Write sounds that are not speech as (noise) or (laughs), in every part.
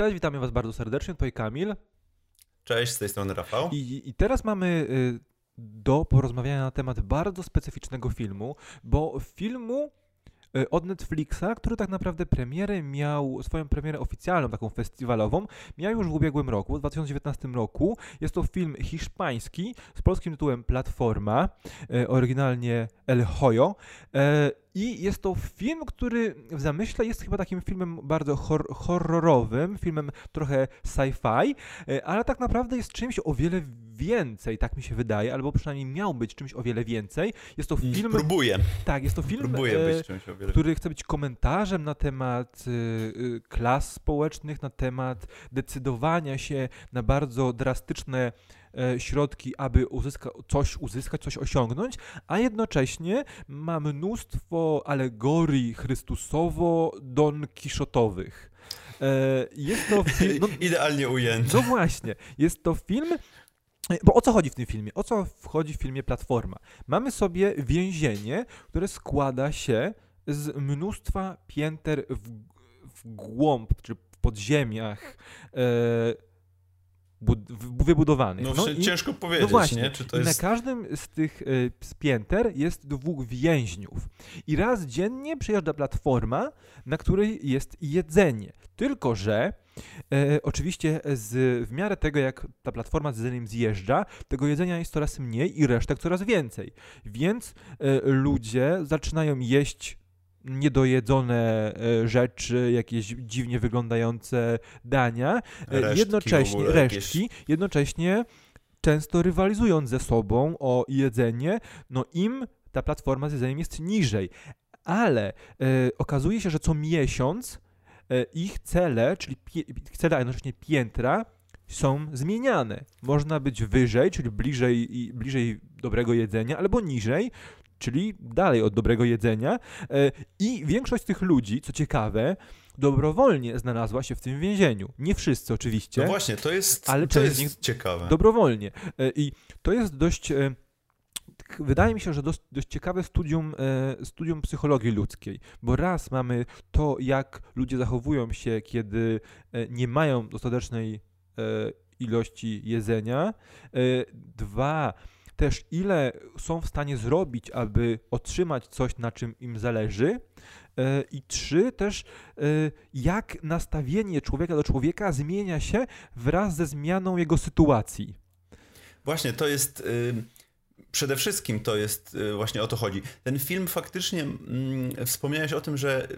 cześć, witamy Was bardzo serdecznie, tutaj Kamil. Cześć, z tej strony Rafał. I, i teraz mamy y, do porozmawiania na temat bardzo specyficznego filmu, bo filmu y, od Netflixa, który tak naprawdę premierę miał, swoją premierę oficjalną, taką festiwalową, miał już w ubiegłym roku, w 2019 roku. Jest to film hiszpański z polskim tytułem Platforma, y, oryginalnie El Hoyo. E, I jest to film, który w zamyśle jest chyba takim filmem bardzo hor horrorowym, filmem trochę sci-fi, e, ale tak naprawdę jest czymś o wiele więcej, tak mi się wydaje, albo przynajmniej miał być czymś o wiele więcej. Jest to film. Próbuję. Tak, jest to film, Próbuję e, być czymś o wiele który chce być komentarzem na temat y, klas społecznych, na temat decydowania się na bardzo drastyczne e, środki, aby uzyska, coś uzyskać, coś osiągnąć, a jednocześnie ma mnóstwo alegorii chrystusowo-don kiszotowych. E, Jest to (laughs) film, no, Idealnie ujęty. no właśnie, jest to film. Bo o co chodzi w tym filmie? O co wchodzi w filmie Platforma? Mamy sobie więzienie, które składa się z mnóstwa pięter w, w głąb, czy w podziemiach e, wybudowanych. No, i- ciężko powiedzieć, no właśnie, nie? Czy to i na jest... każdym z tych y, z pięter jest dwóch więźniów. I raz dziennie przyjeżdża platforma, na której jest jedzenie. Tylko, że e, oczywiście z, w miarę tego, jak ta platforma z jedzeniem zjeżdża, tego jedzenia jest coraz mniej i resztek coraz więcej. Więc e, ludzie zaczynają jeść niedojedzone e, rzeczy, jakieś dziwnie wyglądające dania, e, Resztki jednocześnie ogóle jakieś. resztki, jednocześnie często rywalizując ze sobą o jedzenie, no im ta platforma z jedzeniem jest niżej. Ale e, okazuje się, że co miesiąc ich cele, czyli cele, a jednocześnie piętra, są zmieniane. Można być wyżej, czyli bliżej, i- bliżej dobrego jedzenia, albo niżej, czyli dalej od dobrego jedzenia. E, I większość z tych ludzi, co ciekawe, dobrowolnie znalazła się w tym więzieniu. Nie wszyscy oczywiście No właśnie, to jest, Ale to jest ciekawe. dobrowolnie. E, I to jest dość. e, Wydaje mi się, że dość, dość ciekawe studium, e, studium psychologii ludzkiej, bo raz mamy to, jak ludzie zachowują się, kiedy e, nie mają dostatecznej e, ilości jedzenia. Dwa, też ile są w stanie zrobić, aby otrzymać coś, na czym im zależy. E, I trzy, też e, jak nastawienie człowieka do człowieka zmienia się wraz ze zmianą jego sytuacji. Właśnie, to jest... Y... Przede wszystkim to jest, y, właśnie o to chodzi. Ten film faktycznie, mm, wspomniałeś o tym, że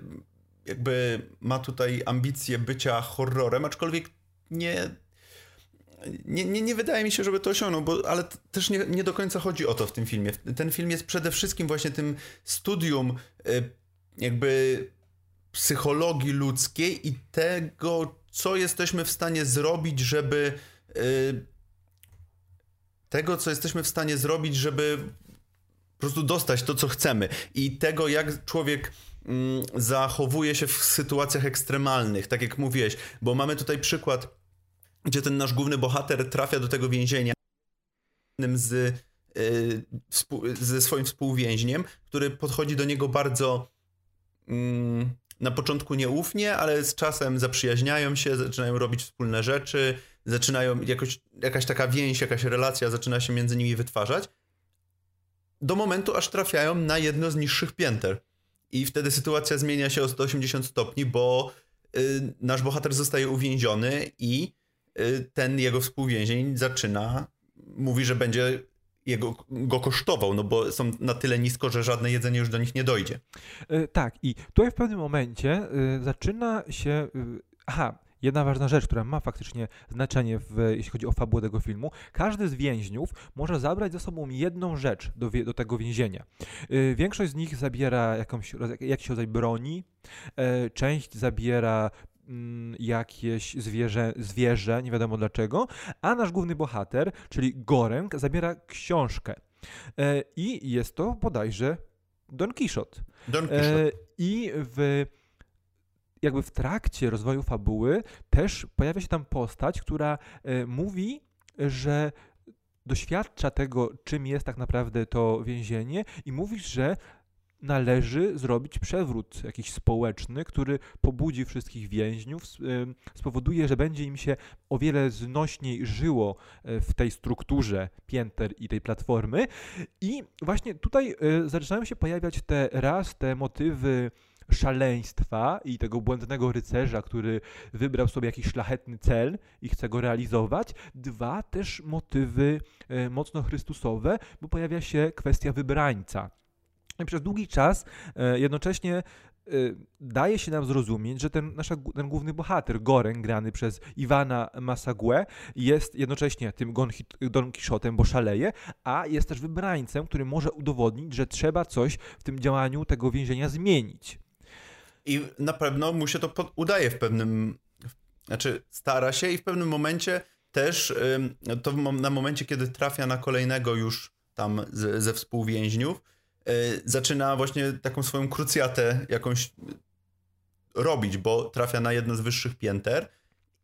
jakby ma tutaj ambicje bycia horrorem, aczkolwiek nie, nie, nie, nie wydaje mi się, żeby to osiągnął, bo, ale też nie, nie do końca chodzi o to w tym filmie. Ten film jest przede wszystkim właśnie tym studium y, jakby psychologii ludzkiej i tego, co jesteśmy w stanie zrobić, żeby y, tego, co jesteśmy w stanie zrobić, żeby po prostu dostać to, co chcemy. I tego, jak człowiek mm, zachowuje się w sytuacjach ekstremalnych, tak jak mówiłeś, bo mamy tutaj przykład, gdzie ten nasz główny bohater trafia do tego więzienia z, y, ze swoim współwięźniem, który podchodzi do niego bardzo mm, na początku nieufnie, ale z czasem zaprzyjaźniają się, zaczynają robić wspólne rzeczy, zaczynają jakoś, jakaś taka więź, jakaś relacja zaczyna się między nimi wytwarzać. Do momentu, aż trafiają na jedno z niższych pięter. I wtedy sytuacja zmienia się o 180 stopni, bo y, nasz bohater zostaje uwięziony i y, ten jego współwięzień zaczyna, mówi, że będzie jego, go kosztował, no bo są na tyle nisko, że żadne jedzenie już do nich nie dojdzie. E, Tak, i tutaj w pewnym momencie y, zaczyna się. y, Aha, jedna ważna rzecz, która ma faktycznie znaczenie, w, jeśli chodzi o fabułę tego filmu. Każdy z więźniów może zabrać ze sobą jedną rzecz do, do tego więzienia. Y, Większość z nich zabiera jakąś, jakiś rodzaj broni, część zabiera jakieś zwierzę, zwierzę, nie wiadomo dlaczego, a nasz główny bohater, czyli Goreng, zabiera książkę. E, I jest to bodajże Don Quixote. Don Quixote. E, I w jakby w trakcie rozwoju fabuły też pojawia się tam postać, która e, mówi, że doświadcza tego, czym jest tak naprawdę to więzienie i mówi, że należy zrobić przewrót jakiś społeczny, który pobudzi wszystkich więźniów, spowoduje, że będzie im się o wiele znośniej żyło e, w tej strukturze pięter i tej platformy. I właśnie tutaj e, zaczynają się pojawiać te raz te motywy szaleństwa i tego błędnego rycerza, który wybrał sobie jakiś szlachetny cel i chce go realizować. Dwa, też motywy e, mocno chrystusowe, bo pojawia się kwestia wybrańca. Przez długi czas e, jednocześnie e, daje się nam zrozumieć, że ten, nasz, ten główny bohater, Goren, grany przez Iwana Masague, jest jednocześnie tym Don Quixotem, bo szaleje, a jest też wybrańcem, który może udowodnić, że trzeba coś w tym działaniu tego więzienia zmienić. I na pewno mu się to udaje w pewnym, znaczy stara się i w pewnym momencie też, to na momencie, kiedy trafia na kolejnego już tam ze, ze współwięźniów, zaczyna właśnie taką swoją krucjatę jakąś robić, bo trafia na jedno z wyższych pięter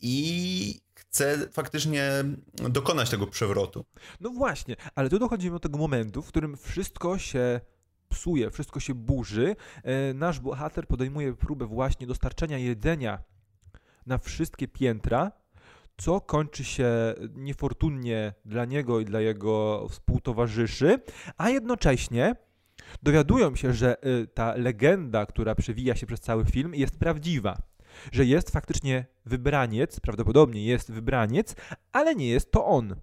i chce faktycznie dokonać tego przewrotu. No właśnie, ale tu dochodzimy do tego momentu, w którym wszystko się psuje, wszystko się burzy. E, nasz bohater podejmuje próbę właśnie dostarczenia jedzenia na wszystkie piętra, co kończy się niefortunnie dla niego i dla jego współtowarzyszy, a jednocześnie dowiadują się, że e, ta legenda, która przewija się przez cały film, jest prawdziwa. Że jest faktycznie wybraniec, prawdopodobnie jest wybraniec, ale nie jest to on.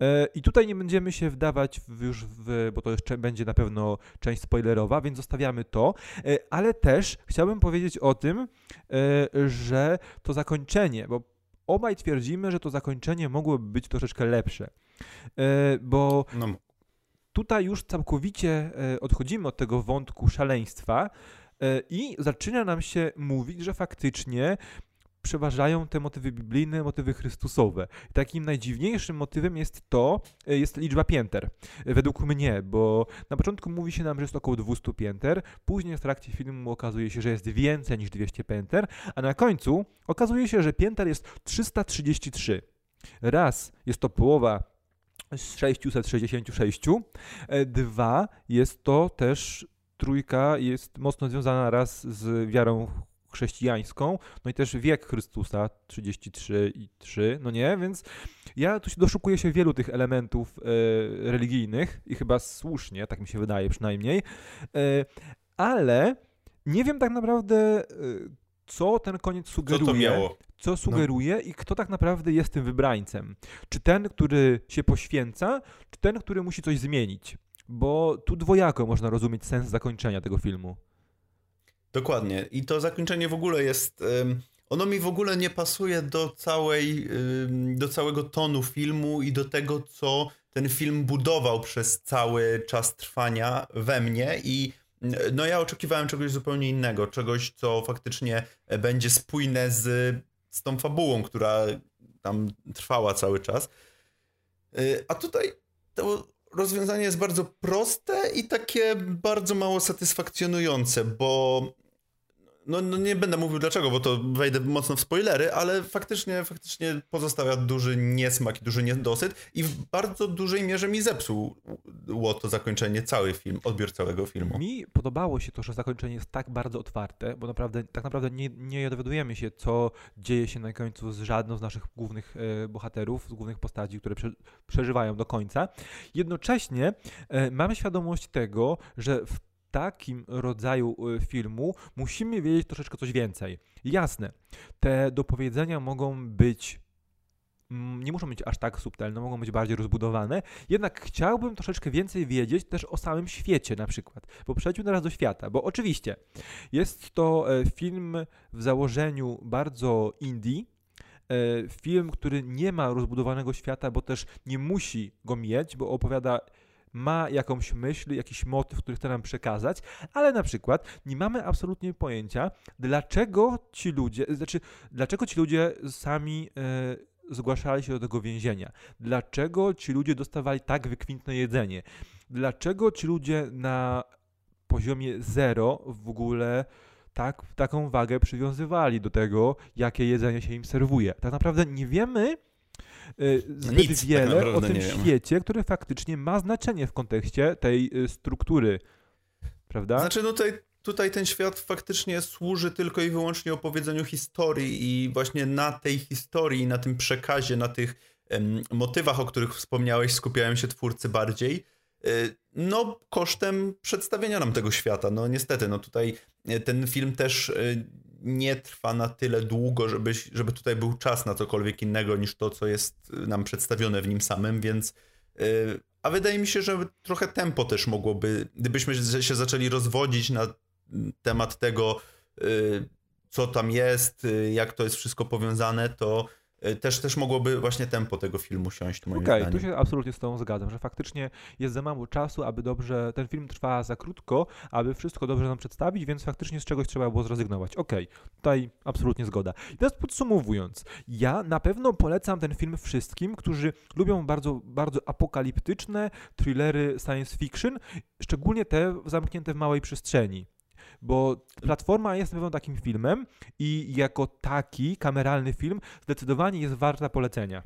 E, I tutaj nie będziemy się wdawać już w, bo to jeszcze będzie na pewno część spoilerowa, więc zostawiamy to, e, ale też chciałbym powiedzieć o tym, e, że to zakończenie, bo obaj twierdzimy, że to zakończenie mogłoby być troszeczkę lepsze, bo no. Tutaj już całkowicie odchodzimy od tego wątku szaleństwa, i zaczyna nam się mówić, że faktycznie przeważają te motywy biblijne, motywy chrystusowe. takim najdziwniejszym motywem jest to, e, jest liczba pięter. E, według mnie, bo na początku mówi się nam, że jest około 200 pięter, później w trakcie filmu okazuje się, że jest więcej niż 200 pięter, a na końcu okazuje się, że pięter jest 333. Raz jest to połowa z 666, e, dwa jest to też trójka jest mocno związana raz z wiarą chrześcijańską, no i też wiek Chrystusa 33 i 3, no nie, więc ja tu się doszukuję się wielu tych elementów e, religijnych i chyba słusznie, tak mi się wydaje przynajmniej, e, ale nie wiem tak naprawdę, e, co ten koniec sugeruje. Co, co sugeruje no. i kto tak naprawdę jest tym wybrańcem. Czy ten, który się poświęca, czy ten, który musi coś zmienić. Bo tu dwojako można rozumieć sens zakończenia tego filmu. Dokładnie. I to zakończenie w ogóle jest. Ono mi w ogóle nie pasuje do całej, do całego tonu filmu i do tego, co ten film budował przez cały czas trwania we mnie i no ja oczekiwałem czegoś zupełnie innego, czegoś, co faktycznie będzie spójne z, z tą fabułą, która tam trwała cały czas. Y, a tutaj to rozwiązanie jest bardzo proste i takie bardzo mało satysfakcjonujące, bo no, no, nie będę mówił dlaczego, bo to wejdę mocno w spoilery, ale faktycznie, faktycznie pozostawia duży niesmak i duży niedosyt i w bardzo dużej mierze mi zepsuło to zakończenie, cały film, odbiór całego filmu. Mi podobało się to, że zakończenie jest tak bardzo otwarte, bo naprawdę, tak naprawdę nie, nie dowiadujemy się, co dzieje się na końcu z żadną z naszych głównych e, bohaterów, z głównych postaci, które prze, przeżywają do końca. Jednocześnie e, mamy świadomość tego, że w takim rodzaju y, filmu musimy wiedzieć troszeczkę coś więcej. Jasne, te dopowiedzenia mogą być mm, nie muszą być aż tak subtelne, mogą być bardziej rozbudowane, jednak chciałbym troszeczkę więcej wiedzieć też o samym świecie na przykład, bo przejdźmy teraz do świata, bo oczywiście jest to e, film w założeniu bardzo indie, e, film, który nie ma rozbudowanego świata, bo też nie musi go mieć, bo opowiada ma jakąś myśl, jakiś motyw, który chce nam przekazać, ale na przykład nie mamy absolutnie pojęcia, dlaczego ci ludzie, znaczy, dlaczego ci ludzie sami e, zgłaszali się do tego więzienia, dlaczego ci ludzie dostawali tak wykwintne jedzenie, dlaczego ci ludzie na poziomie zero w ogóle tak, taką wagę przywiązywali do tego, jakie jedzenie się im serwuje. Tak naprawdę nie wiemy, zbyt Nic, tak wiele tak o tym świecie, który faktycznie ma znaczenie w kontekście tej y, struktury prawda? Znaczy, no tutaj, tutaj ten świat faktycznie służy tylko i wyłącznie opowiedzeniu historii i właśnie na tej historii, na tym przekazie, na tych em, motywach, o których wspomniałeś, skupiają się twórcy bardziej. Y, no, kosztem przedstawienia nam tego świata. No niestety, no tutaj y, ten film też y, nie trwa na tyle długo, żeby, żeby tutaj był czas na cokolwiek innego niż to, co jest nam przedstawione w nim samym, więc a wydaje mi się, że trochę tempo też mogłoby, gdybyśmy się zaczęli rozwodzić na temat tego, co tam jest, jak to jest wszystko powiązane, to też, też mogłoby właśnie tempo tego filmu siąść, moim Okej, okay, tu się absolutnie z Tobą zgadzam, że faktycznie jest za mało czasu, aby dobrze, ten film trwa za krótko, aby wszystko dobrze nam przedstawić, więc faktycznie z czegoś trzeba było zrezygnować. Okej, okay, tutaj absolutnie zgoda. I teraz podsumowując, ja na pewno polecam ten film wszystkim, którzy lubią bardzo, bardzo apokaliptyczne thrillery science fiction, szczególnie te zamknięte w małej przestrzeni bo Platforma jest na pewno takim filmem i jako taki kameralny film zdecydowanie jest warta polecenia.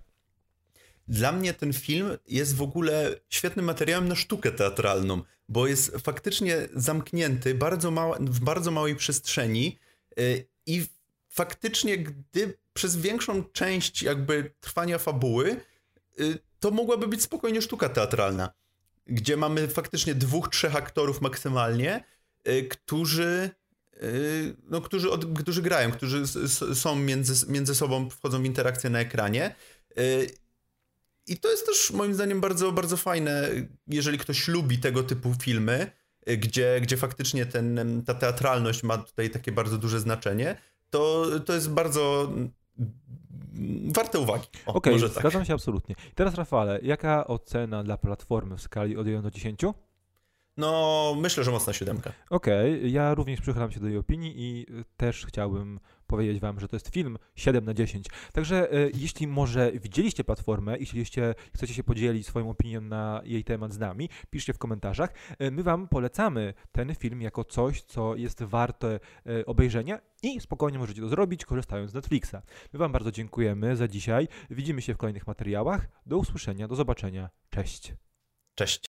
Dla mnie ten film jest w ogóle świetnym materiałem na sztukę teatralną, bo jest faktycznie zamknięty bardzo mała, w bardzo małej przestrzeni yy, i faktycznie, gdy przez większą część jakby trwania fabuły, yy, to mogłaby być spokojnie sztuka teatralna, gdzie mamy faktycznie dwóch, trzech aktorów maksymalnie, Y, którzy, y, no, którzy, od, którzy grają, którzy są między, między sobą, wchodzą w interakcję na ekranie. Y, I to jest też moim zdaniem bardzo, bardzo fajne, jeżeli ktoś lubi tego typu filmy, gdzie, gdzie faktycznie ten, ta teatralność ma tutaj takie bardzo duże znaczenie, to, to jest bardzo warte uwagi. Okej, okay, tak. zgadzam się absolutnie. teraz Rafale, jaka ocena dla platformy w skali od 1 do 10? No, myślę, że mocna siódemka. Okej, okay. ja również przychylam się do jej opinii i y, też chciałbym powiedzieć wam, że to jest film 7 na 10. Także e, jeśli może widzieliście platformę i chcieliście, chcecie się podzielić swoją opinią na jej temat z nami, piszcie w komentarzach. E, my wam polecamy ten film jako coś, co jest warte e, obejrzenia i spokojnie możecie to zrobić, korzystając z Netflixa. My wam bardzo dziękujemy za dzisiaj. Widzimy się w kolejnych materiałach. Do usłyszenia, do zobaczenia. Cześć. Cześć.